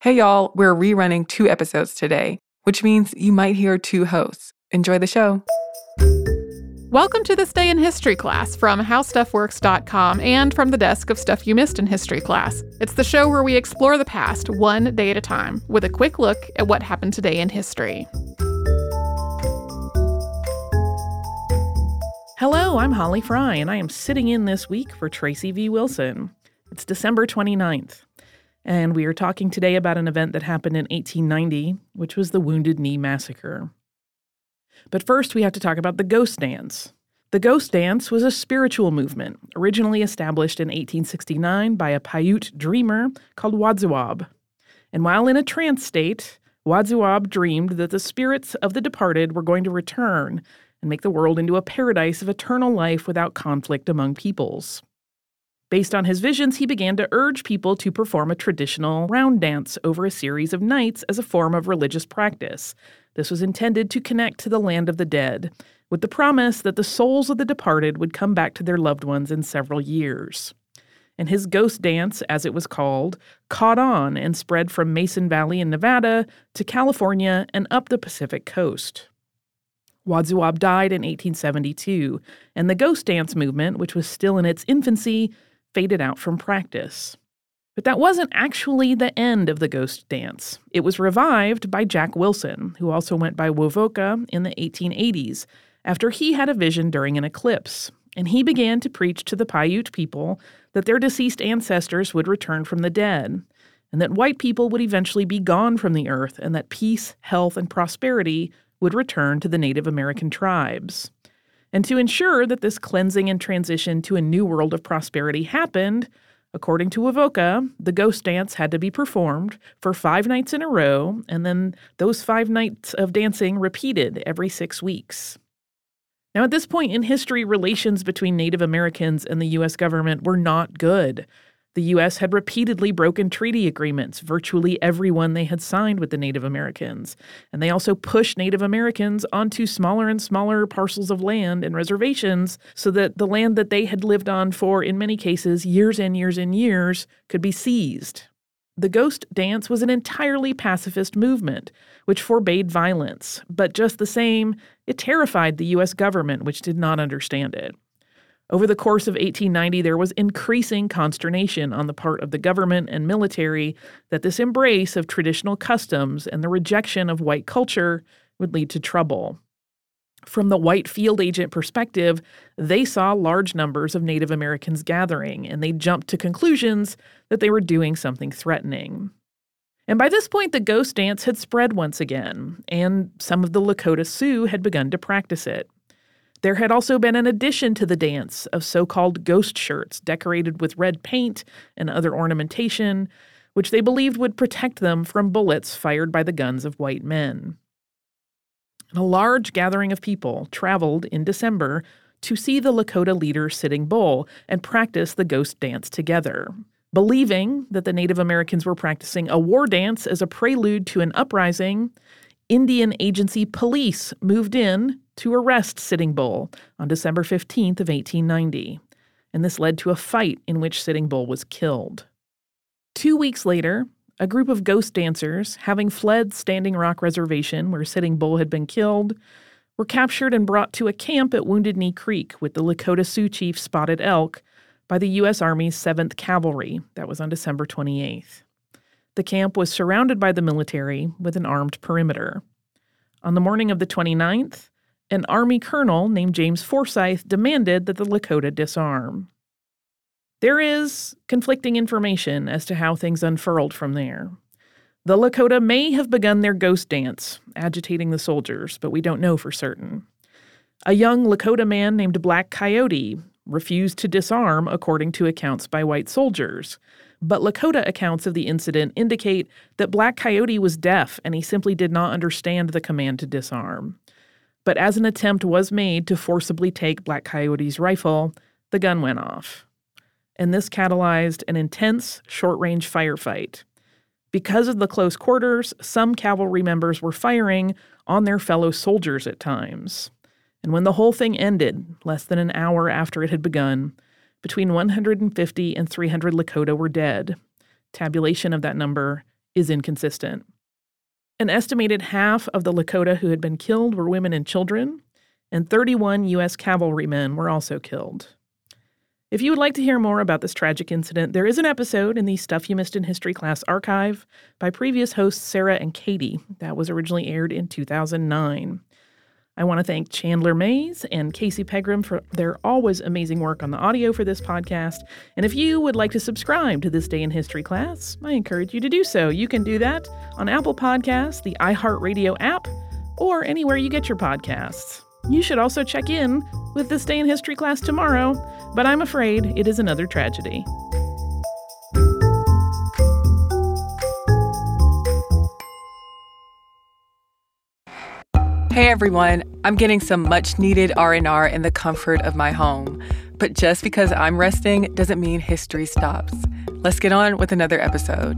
Hey, y'all, we're rerunning two episodes today, which means you might hear two hosts. Enjoy the show. Welcome to this day in history class from howstuffworks.com and from the desk of Stuff You Missed in History class. It's the show where we explore the past one day at a time with a quick look at what happened today in history. Hello, I'm Holly Fry, and I am sitting in this week for Tracy V. Wilson. It's December 29th, and we are talking today about an event that happened in 1890, which was the Wounded Knee Massacre. But first, we have to talk about the ghost dance. The ghost dance was a spiritual movement, originally established in 1869 by a Paiute dreamer called Wodziwob. And while in a trance state, Wodziwob dreamed that the spirits of the departed were going to return and make the world into a paradise of eternal life without conflict among peoples. Based on his visions, he began to urge people to perform a traditional round dance over a series of nights as a form of religious practice, this was intended to connect to the land of the dead, with the promise that the souls of the departed would come back to their loved ones in several years. And his ghost dance, as it was called, caught on and spread from Mason Valley in Nevada to California and up the Pacific coast. Wodziwob died in 1872, and the ghost dance movement, which was still in its infancy, faded out from practice. But that wasn't actually the end of the ghost dance. It was revived by Jack Wilson, who also went by Wovoka in the 1880s, after he had a vision during an eclipse. And he began to preach to the Paiute people that their deceased ancestors would return from the dead, and that white people would eventually be gone from the earth, and that peace, health, and prosperity would return to the Native American tribes. And to ensure that this cleansing and transition to a new world of prosperity happened, According to Wovoka, the ghost dance had to be performed for five nights in a row, and then those five nights of dancing repeated every six weeks. Now, at this point in history, relations between Native Americans and the U.S. government were not good. The U.S. had repeatedly broken treaty agreements, virtually every one they had signed with the Native Americans. And they also pushed Native Americans onto smaller and smaller parcels of land and reservations so that the land that they had lived on for, in many cases, years and years and years, could be seized. The ghost dance was an entirely pacifist movement, which forbade violence, but just the same, it terrified the U.S. government, which did not understand it. Over the course of 1890, there was increasing consternation on the part of the government and military that this embrace of traditional customs and the rejection of white culture would lead to trouble. From the white field agent perspective, they saw large numbers of Native Americans gathering, and they jumped to conclusions that they were doing something threatening. And by this point, the ghost dance had spread once again, and some of the Lakota Sioux had begun to practice it. There had also been an addition to the dance of so called ghost shirts decorated with red paint and other ornamentation, which they believed would protect them from bullets fired by the guns of white men. a large gathering of people traveled in December to see the Lakota leader Sitting Bull and practice the ghost dance together. Believing that the Native Americans were practicing a war dance as a prelude to an uprising, Indian Agency police moved in to arrest Sitting Bull on December 15th of 1890, and this led to a fight in which Sitting Bull was killed. Two weeks later, a group of ghost dancers, having fled Standing Rock Reservation where Sitting Bull had been killed, were captured and brought to a camp at Wounded Knee Creek with the Lakota Sioux chief Spotted Elk by the U.S. Army's 7th Cavalry. That was on December 28th. The camp was surrounded by the military with an armed perimeter. On the morning of the 29th, an Army colonel named James Forsyth demanded that the Lakota disarm. There is conflicting information as to how things unfurled from there. The Lakota may have begun their ghost dance, agitating the soldiers, but we don't know for certain. A young Lakota man named Black Coyote refused to disarm, according to accounts by white soldiers, but Lakota accounts of the incident indicate that Black Coyote was deaf and he simply did not understand the command to disarm. But as an attempt was made to forcibly take Black Coyote's rifle, the gun went off. And this catalyzed an intense short range firefight. Because of the close quarters, some cavalry members were firing on their fellow soldiers at times. And when the whole thing ended, less than an hour after it had begun, between 150 and 300 Lakota were dead. Tabulation of that number is inconsistent. An estimated half of the Lakota who had been killed were women and children, and 31 U.S. cavalrymen were also killed. If you would like to hear more about this tragic incident, there is an episode in the Stuff You Missed in History class archive by previous hosts Sarah and Katie that was originally aired in 2009. I want to thank Chandler Mays and Casey Pegram for their always amazing work on the audio for this podcast. And if you would like to subscribe to This Day in History class, I encourage you to do so. You can do that on Apple Podcasts, the iHeartRadio app, or anywhere you get your podcasts. You should also check in with This Day in History class tomorrow, but I'm afraid it is another tragedy. Hey everyone, I'm getting some much needed R&R in the comfort of my home. But just because I'm resting doesn't mean history stops. Let's get on with another episode.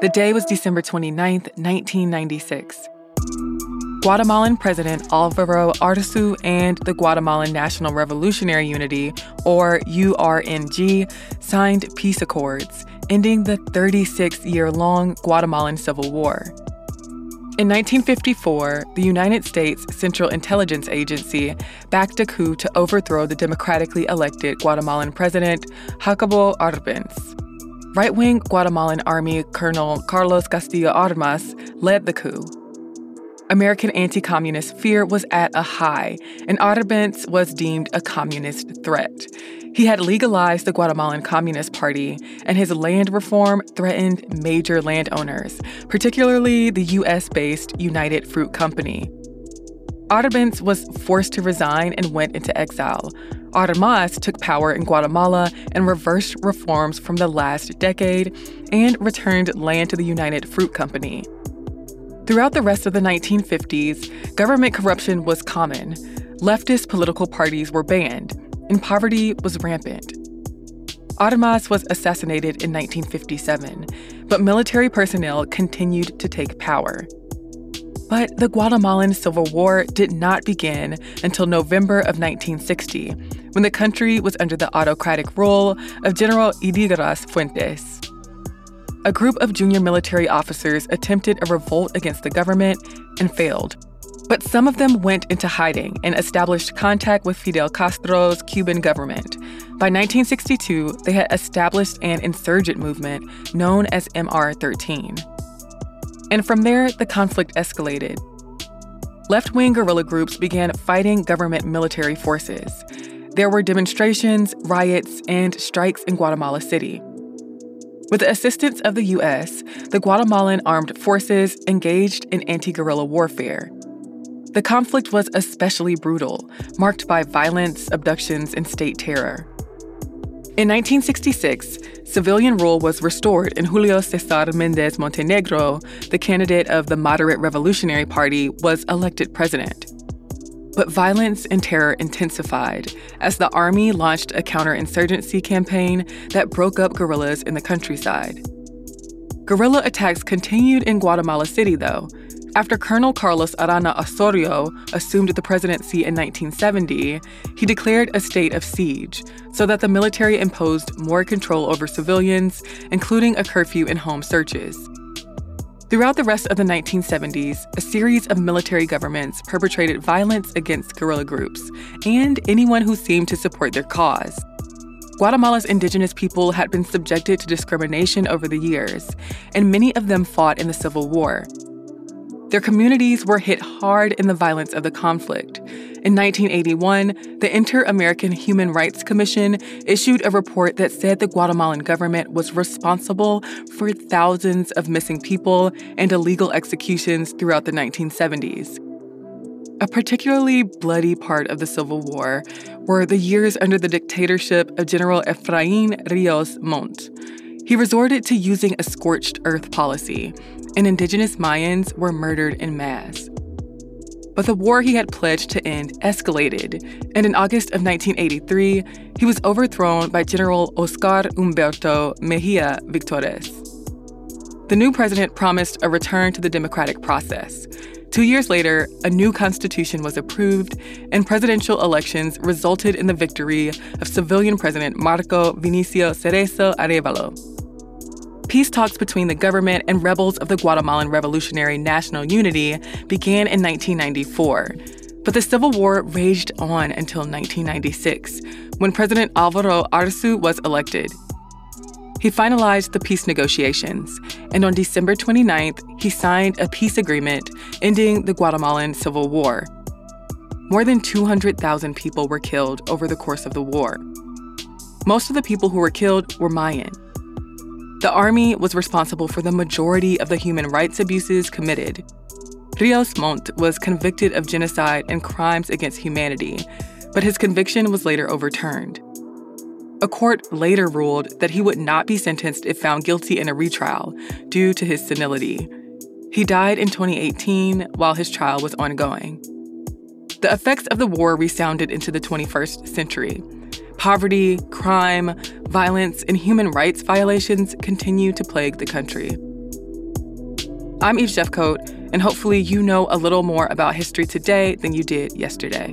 The day was December 29th, 1996. Guatemalan President Alvaro Arzu and the Guatemalan National Revolutionary Unity, or URNG, signed peace accords ending the 36 year long Guatemalan Civil War. In 1954, the United States Central Intelligence Agency backed a coup to overthrow the democratically elected Guatemalan president, Jacobo Arbenz. Right wing Guatemalan Army Colonel Carlos Castillo Armas led the coup. American anti communist fear was at a high, and Arbenz was deemed a communist threat. He had legalized the Guatemalan Communist Party, and his land reform threatened major landowners, particularly the US based United Fruit Company. Arbenz was forced to resign and went into exile. Armas took power in Guatemala and reversed reforms from the last decade and returned land to the United Fruit Company. Throughout the rest of the 1950s, government corruption was common. Leftist political parties were banned, and poverty was rampant. Armas was assassinated in 1957, but military personnel continued to take power. But the Guatemalan Civil War did not begin until November of 1960, when the country was under the autocratic rule of General Ydígoras Fuentes. A group of junior military officers attempted a revolt against the government and failed, but some of them went into hiding and established contact with Fidel Castro's Cuban government. By 1962, they had established an insurgent movement known as MR 13. And from there, the conflict escalated. Left wing guerrilla groups began fighting government military forces. There were demonstrations, riots, and strikes in Guatemala City. With the assistance of the U.S., the Guatemalan armed forces engaged in anti guerrilla warfare. The conflict was especially brutal, marked by violence, abductions, and state terror. In 1966, civilian rule was restored and Julio Cesar Mendez Montenegro, the candidate of the Moderate Revolutionary Party, was elected president. But violence and terror intensified as the army launched a counterinsurgency campaign that broke up guerrillas in the countryside. Guerrilla attacks continued in Guatemala City, though, after Colonel Carlos Arana Osorio assumed the presidency in 1970, he declared a state of siege so that the military imposed more control over civilians, including a curfew and home searches. Throughout the rest of the 1970s, a series of military governments perpetrated violence against guerrilla groups and anyone who seemed to support their cause. Guatemala's indigenous people had been subjected to discrimination over the years, and many of them fought in the Civil War. Their communities were hit hard in the violence of the conflict. In 1981, the Inter American Human Rights Commission issued a report that said the Guatemalan government was responsible for thousands of missing people and illegal executions throughout the 1970s. A particularly bloody part of the Civil War were the years under the dictatorship of General Efrain Rios Montt. He resorted to using a scorched earth policy, and indigenous Mayans were murdered in mass. But the war he had pledged to end escalated, and in August of 1983, he was overthrown by General Oscar Humberto Mejia Victores. The new president promised a return to the democratic process. Two years later, a new constitution was approved, and presidential elections resulted in the victory of civilian President Marco Vinicio Cerezo Arevalo. Peace talks between the government and rebels of the Guatemalan Revolutionary National Unity began in 1994. But the Civil War raged on until 1996, when President Alvaro Arzu was elected. He finalized the peace negotiations, and on December 29th, he signed a peace agreement ending the Guatemalan Civil War. More than 200,000 people were killed over the course of the war. Most of the people who were killed were Mayan. The army was responsible for the majority of the human rights abuses committed. Rios Montt was convicted of genocide and crimes against humanity, but his conviction was later overturned. A court later ruled that he would not be sentenced if found guilty in a retrial due to his senility. He died in 2018 while his trial was ongoing. The effects of the war resounded into the 21st century. Poverty, crime, violence, and human rights violations continue to plague the country. I'm Eve Jeffcoat, and hopefully you know a little more about history today than you did yesterday.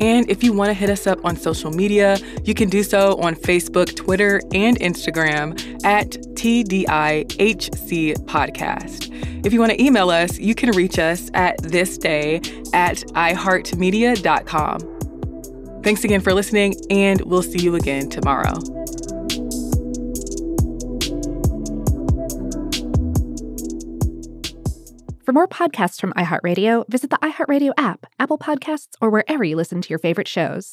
And if you want to hit us up on social media, you can do so on Facebook, Twitter, and Instagram at TDIHC Podcast. If you want to email us, you can reach us at thisday at iheartmedia.com. Thanks again for listening, and we'll see you again tomorrow. For more podcasts from iHeartRadio, visit the iHeartRadio app, Apple Podcasts, or wherever you listen to your favorite shows.